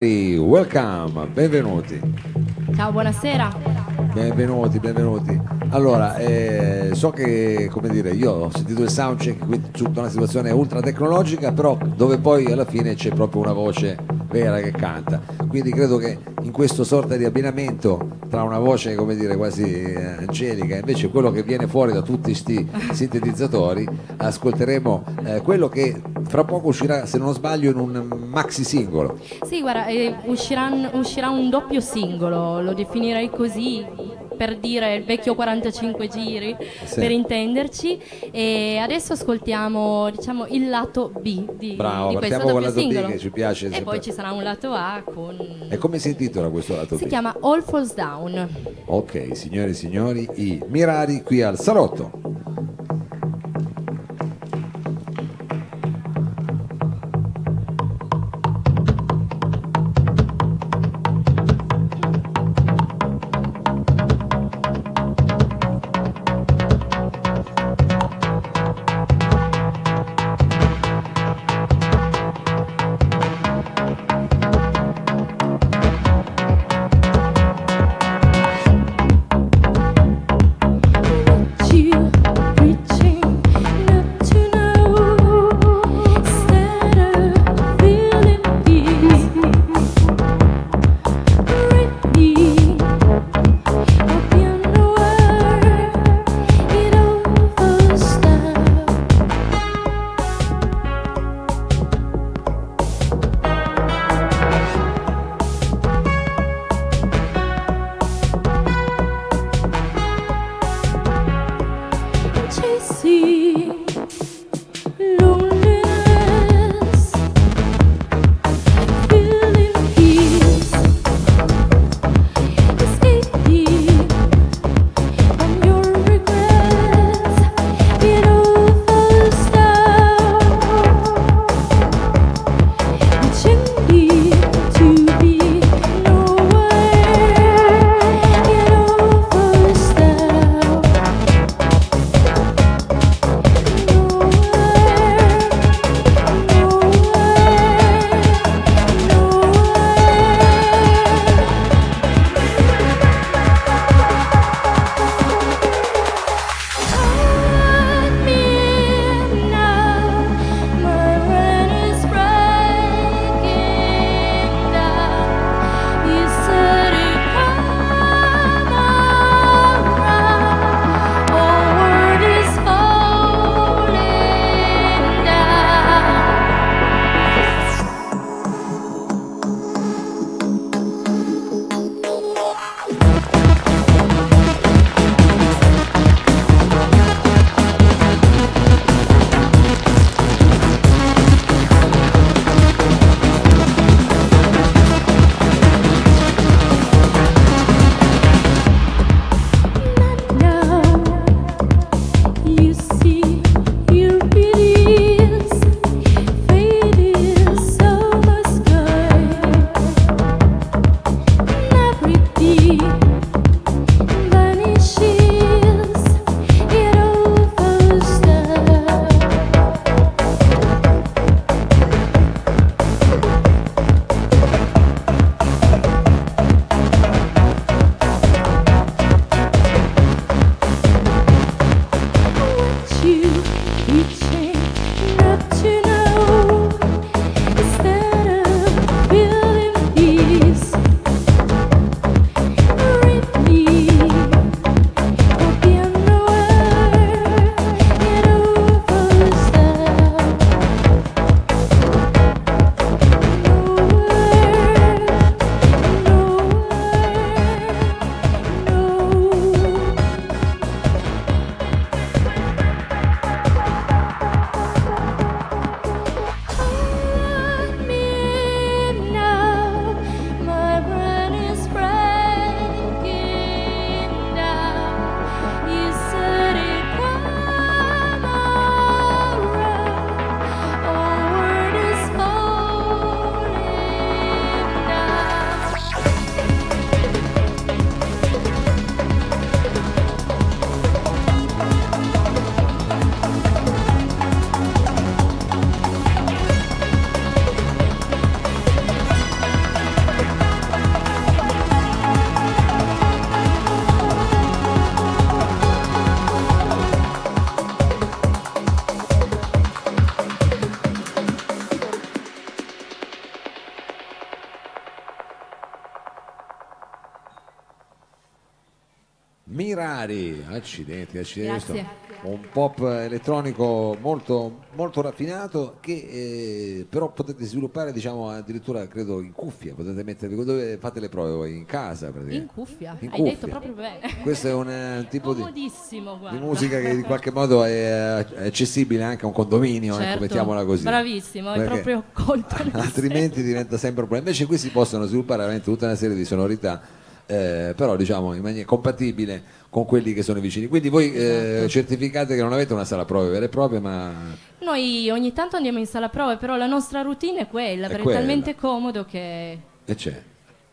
Welcome, benvenuti. Ciao, buonasera. Benvenuti, benvenuti. Allora, eh, so che, come dire, io ho sentito il soundcheck qui tutta una situazione ultra tecnologica, però dove poi alla fine c'è proprio una voce vera che canta. Quindi credo che in questo sorta di abbinamento tra una voce, come dire, quasi eh, angelica e invece quello che viene fuori da tutti questi sintetizzatori, ascolteremo eh, quello che fra poco uscirà, se non sbaglio, in un maxi singolo. Sì, guarda, eh, uscirà, uscirà un doppio singolo, lo definirei così per dire il vecchio 45 giri, Sì. per intenderci. E adesso ascoltiamo diciamo, il lato B di, Bravo, di questo doppio lato B singolo. che ci piace E sempre. poi ci sarà un lato A con... E come si intitola questo lato Si B? chiama All Falls Down. Ok, signore e signori, i Mirari qui al Salotto. Accidenti, accidenti. Un pop elettronico molto, molto raffinato che eh, però potete sviluppare diciamo addirittura credo in cuffia, potete mettervi dove fate le prove voi? In casa In cuffia, In hai cuffia. detto proprio bene. Questo è un eh, tipo di, di musica che in qualche modo è eh, accessibile anche a un condominio, ecco, Certo. mettiamola così. Bravissimo, hai Perché proprio colto altrimenti diventa sempre un problema. Invece qui si possono sviluppare veramente tutta una serie di sonorità, eh, però diciamo in maniera compatibile con quelli che sono vicini. Quindi voi eh, Esatto. certificate che non avete una sala prove vera e propria, ma Noi ogni tanto andiamo in sala prove, però la nostra routine è quella, È perché è talmente comodo che... e c'è.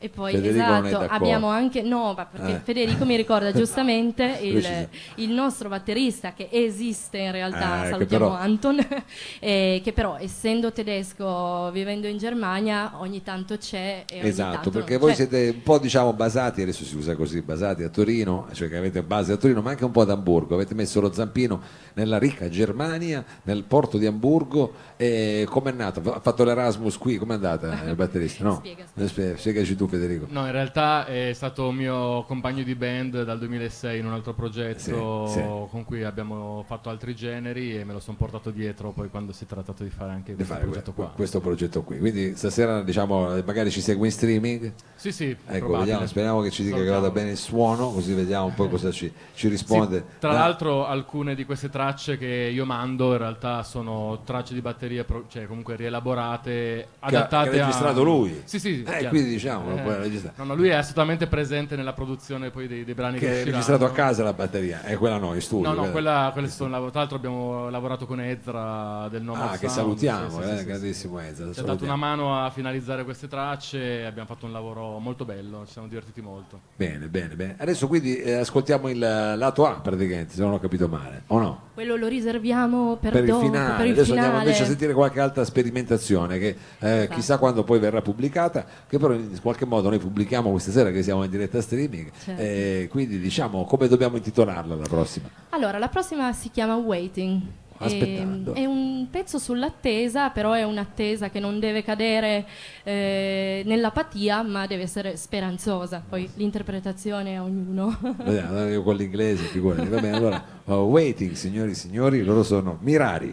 E poi Federico è esatto, abbiamo anche no, ma perché Eh. Federico mi ricorda giustamente il, il nostro batterista che esiste in realtà, Eh, salutiamo però- Anton, eh, che però essendo tedesco, vivendo in Germania, ogni tanto c'è ogni Esatto, tanto perché voi c'è. siete un po' diciamo basati, adesso si usa così, basati a Torino, cioè che avete base a Torino, ma anche un po' ad Amburgo, avete messo lo zampino nella ricca Germania, nel porto di Amburgo, e com'è nato? Ha fatto l'Erasmus qui, com'è andata il batterista? No? Spiega, Spie- Spiegaci tu Federico. No, in realtà è stato mio compagno di band dal 2006 in un altro progetto Sì, sì. con cui abbiamo fatto altri generi e me lo sono portato dietro poi quando si è trattato di fare anche di questo fare progetto que- qua. questo progetto qui. Quindi stasera diciamo magari ci segue in streaming. Sì, sì, Ecco, vediamo, speriamo che ci dica che Salutiamo. vada bene il suono, così vediamo un po' cosa ci, ci Sì, risponde. tra Ah, l'altro alcune di queste tracce che io mando in realtà sono tracce di batterie, pro- cioè comunque rielaborate, Che ha- adattate che ha registrato a... lui? Sì, sì. Eh, quindi diciamo, lo puoi registrare. No, no, lui è assolutamente presente nella produzione poi dei, dei brani che, che è registrato a casa la batteria, è quella no, in studio. No, no, quella- quella, quelle sono tra l'altro abbiamo lavorato con Ezra del Nomad Ah, che Sound, salutiamo, sì, sì, eh, sì, sì. grandissimo Ezra. Ci ha dato una mano a finalizzare queste tracce abbiamo fatto un lavoro molto bello, ci siamo divertiti molto. Bene, bene, bene. Adesso quindi eh, ascoltiamo il lato A praticamente, se non ho capito male, o no? Quello lo riserviamo per, Per il dopo, finale, per il adesso finale. andiamo invece a sentire qualche altra sperimentazione che eh, Esatto. chissà quando poi verrà pubblicata, che però in qualche modo noi pubblichiamo questa sera che siamo in diretta streaming, Certo. eh, quindi diciamo come dobbiamo intitolarla la prossima. Allora, la prossima si chiama Waiting. Aspettando. E- È un pezzo sull'attesa, però è un'attesa che non deve cadere eh, nell'apatia, ma deve essere speranzosa. Poi l'interpretazione a ognuno. Vediamo, io con l'inglese, figurati. Va bene, allora, uh, waiting, signori e signori, loro sono Mirari.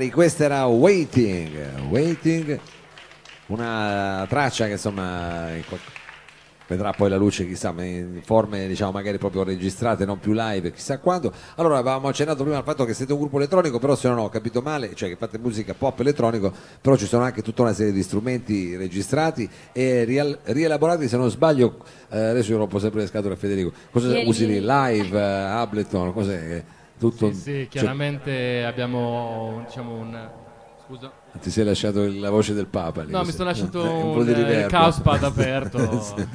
Mirari, questa era Waiting, Waiting, una traccia che insomma vedrà poi la luce chissà in forme diciamo magari proprio registrate non più live chissà quando. Allora avevamo accennato prima al fatto che siete un gruppo elettronico però se non ho capito male cioè che fate musica pop elettronico però ci sono anche tutta una serie di strumenti registrati e riel- rielaborati se non sbaglio eh, adesso io rompo sempre le scatole a Federico. Cosa usi lì live eh, Ableton cos'è tutto Sì, sì, cioè, chiaramente abbiamo diciamo un... Scusa. ti sei lasciato la voce del Papa lì, No, mi sono lasciato Eh, un, di eh. Caospad aperto. sì.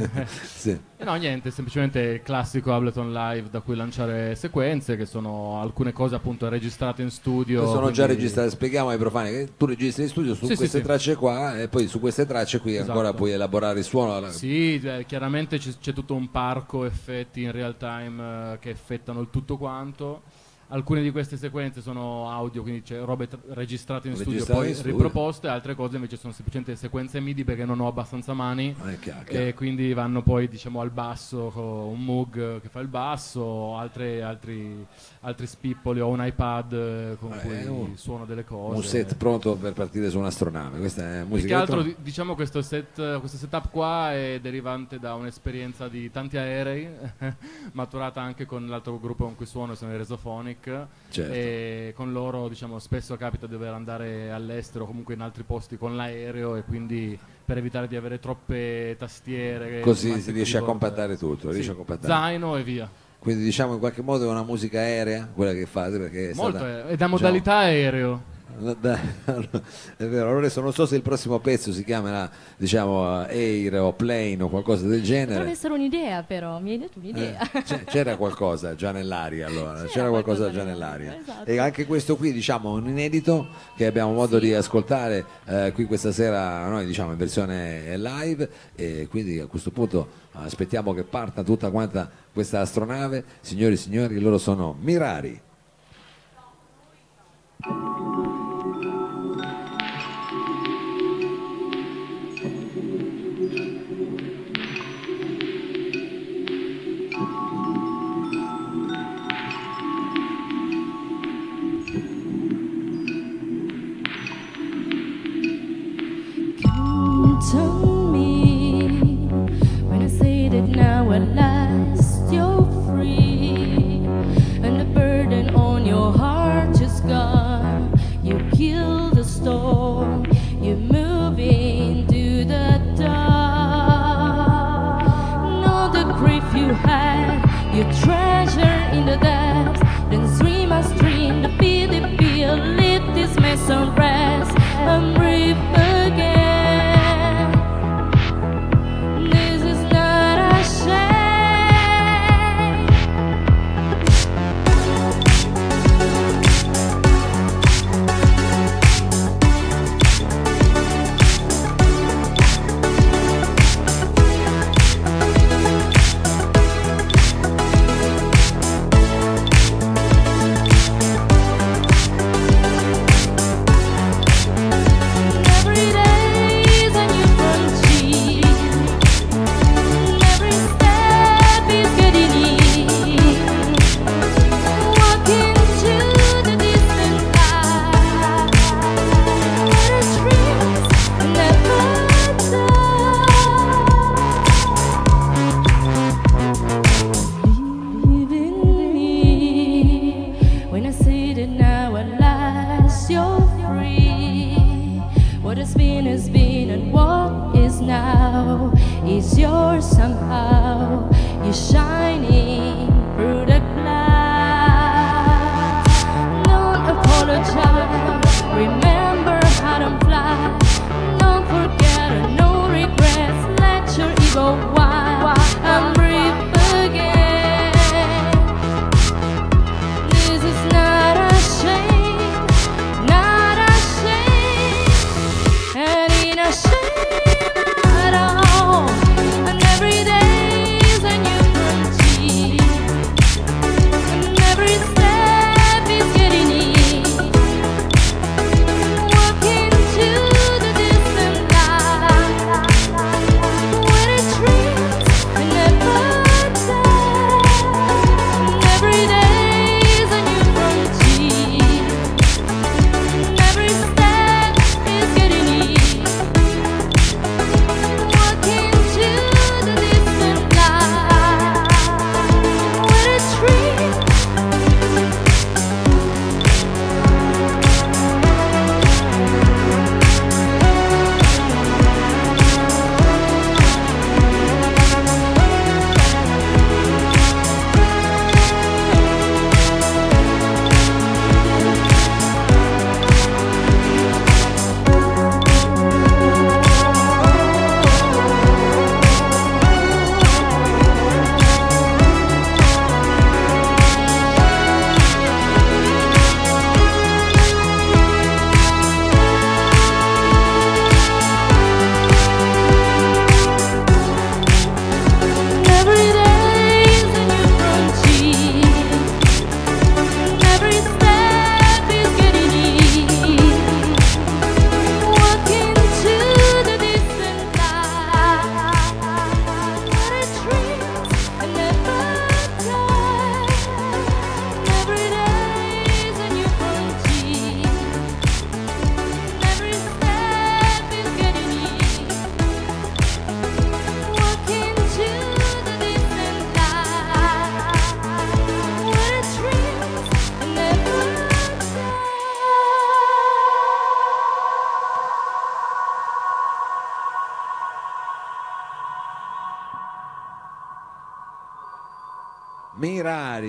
sì. Eh No, niente, semplicemente il classico Ableton Live da cui lanciare sequenze, che sono alcune cose appunto registrate in studio. sono già quindi- registrate, spieghiamo ai profani che tu registri in studio su Sì, queste tracce qua e poi su queste tracce qui Esatto. ancora puoi elaborare il suono. Sì, eh, chiaramente c'è, c'è tutto un parco effetti in real time eh, che effettano il tutto quanto. Alcune di queste sequenze sono audio, quindi c'è robe tra- registrate in studio poi in studio. riproposte, altre cose invece sono semplicemente sequenze MIDI perché non ho abbastanza mani Ah, chiaro, chiaro. e quindi vanno poi diciamo al basso con un Moog che fa il basso, altre- altri, altri spippoli o un iPad eh, con Eh, cui un- suono delle cose. Un set pronto per partire su un'astronave. Questa è Più musica che altro di- diciamo questo, set, questo setup qua è derivante da un'esperienza di tanti aerei, maturata anche con l'altro gruppo con cui suono, sono i Resophonic, Certo. e con loro diciamo, spesso capita di dover andare all'estero, comunque in altri posti con l'aereo e quindi per evitare di avere troppe tastiere. Così comandi si riesce a compattare tutto, sì, riesce a compattare. Zaino e via. Quindi diciamo in qualche modo è una musica aerea quella che fate perché è Molto, stata, eh, è da diciamo, modalità è vero, allora adesso non so se il prossimo pezzo si chiamerà diciamo Air o Plane o qualcosa del Potrebbe genere. essere un'idea però, mi hai detto Eh, un'idea. c'è- c'era qualcosa già nell'aria allora, c'era, C'era qualcosa qualcosa già nell'aria, nell'aria. esatto. E anche questo qui diciamo un inedito che abbiamo modo di ascoltare eh, qui questa sera noi diciamo in versione live e quindi a questo punto aspettiamo che parta tutta quanta questa astronave. Signori e signori, loro sono Mirari.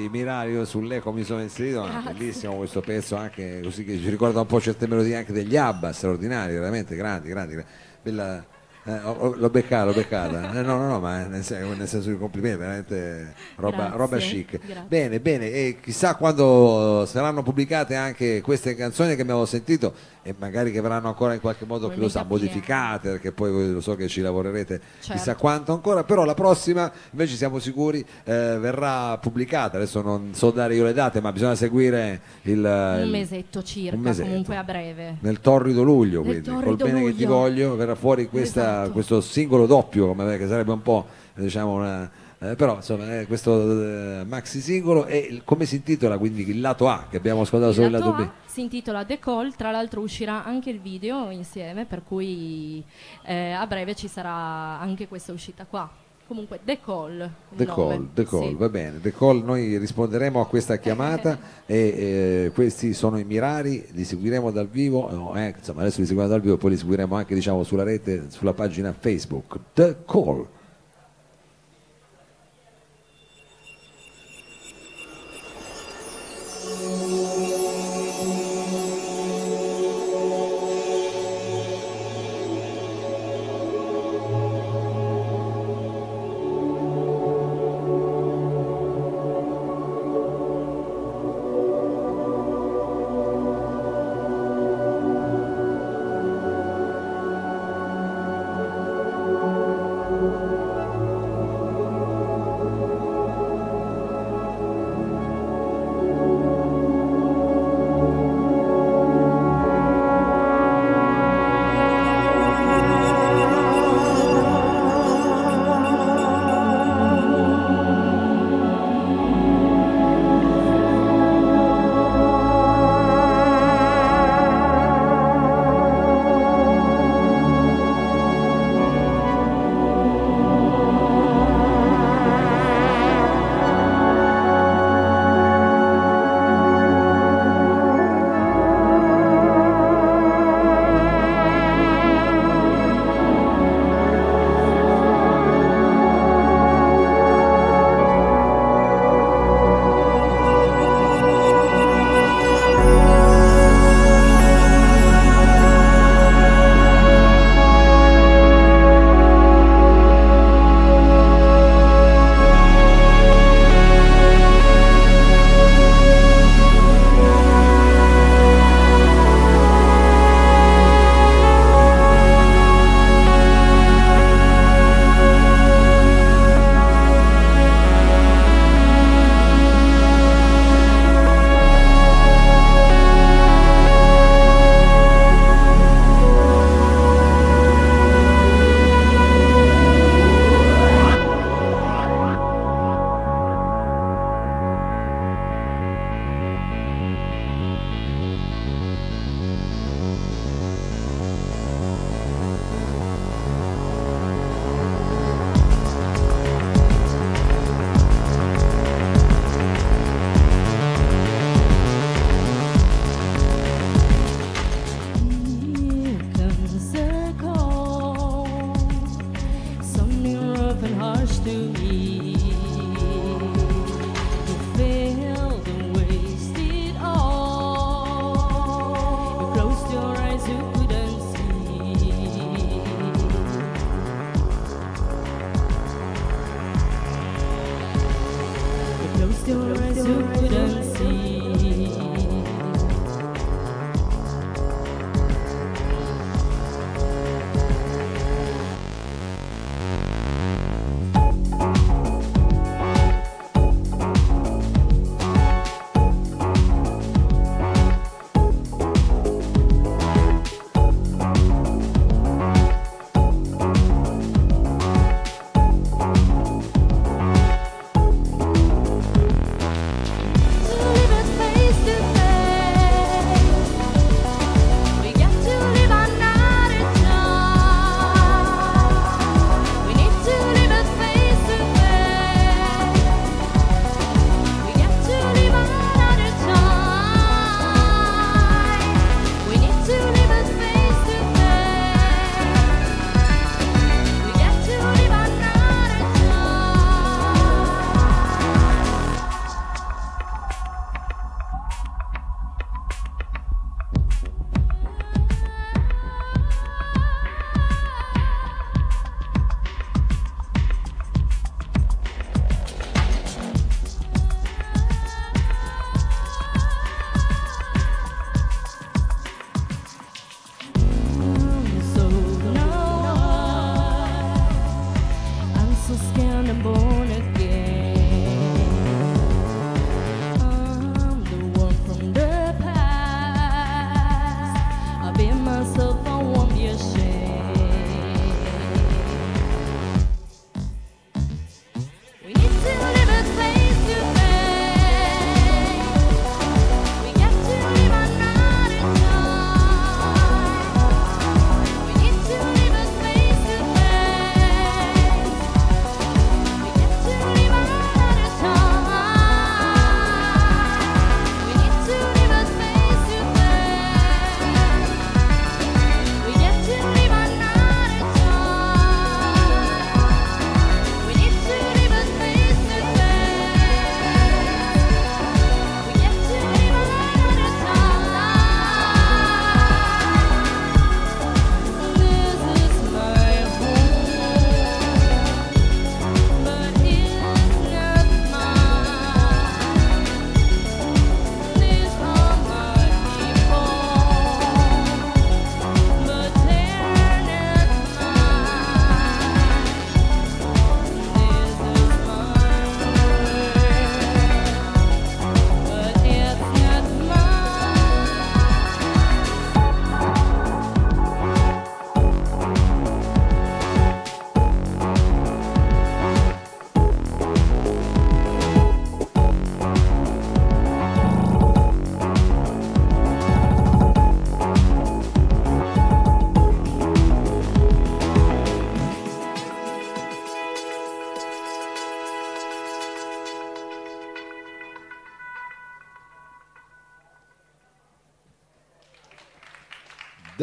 Mirari, Mirari, io sull'eco mi sono inserito, ma Grazie. bellissimo questo pezzo anche così che ci ricorda un po' certe melodie anche degli Abba, straordinari, veramente grandi, grandi, gra- bella, eh, ho- ho- l'ho beccata, l'ho beccata, Eh, no, no, no, ma nel, sen- nel senso di complimento, veramente roba, Grazie, roba chic. grazie. Bene, bene, e chissà quando saranno pubblicate anche queste canzoni che abbiamo sentito e magari che verranno ancora in qualche modo, chi lo sa, modificate, perché poi lo so che ci lavorerete chissà Certo. quanto ancora, però la prossima invece siamo sicuri eh, verrà pubblicata, adesso non so dare io le date, ma bisogna seguire il, Un mesetto circa, un mesetto. comunque a breve. nel torrido luglio, Nel quindi col torrido bene che ti luglio. voglio verrà fuori questa- Esatto. Questo singolo doppio, come- che sarebbe un po' diciamo una... eh, però insomma è questo eh, maxi singolo e come si intitola quindi il lato A che abbiamo ascoltato solo il Il lato lato B A si intitola The Call, tra l'altro uscirà anche il video insieme, per cui eh, a breve ci sarà anche questa uscita qua. Comunque The Call. The call, the call, sì. va bene, the call, noi risponderemo a questa chiamata e eh, questi sono i Mirari, li seguiremo dal vivo, no, eh, insomma adesso li seguiremo dal vivo, poi li seguiremo anche diciamo sulla rete, sulla pagina Facebook. The call.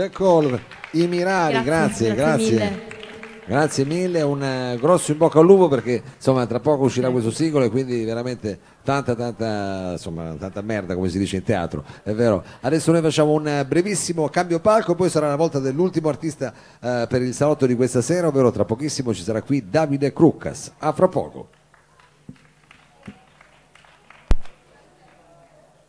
The Call, i Mirari, grazie, Grazie, grazie. grazie mille. Grazie mille, un eh, grosso in bocca al lupo perché insomma tra poco uscirà questo singolo e quindi veramente tanta tanta insomma tanta merda come si dice in teatro, è vero. Adesso noi facciamo un brevissimo cambio palco, poi sarà la volta dell'ultimo artista eh, per il salotto di questa sera, ovvero tra pochissimo ci sarà qui Davide Cruccas. A fra poco.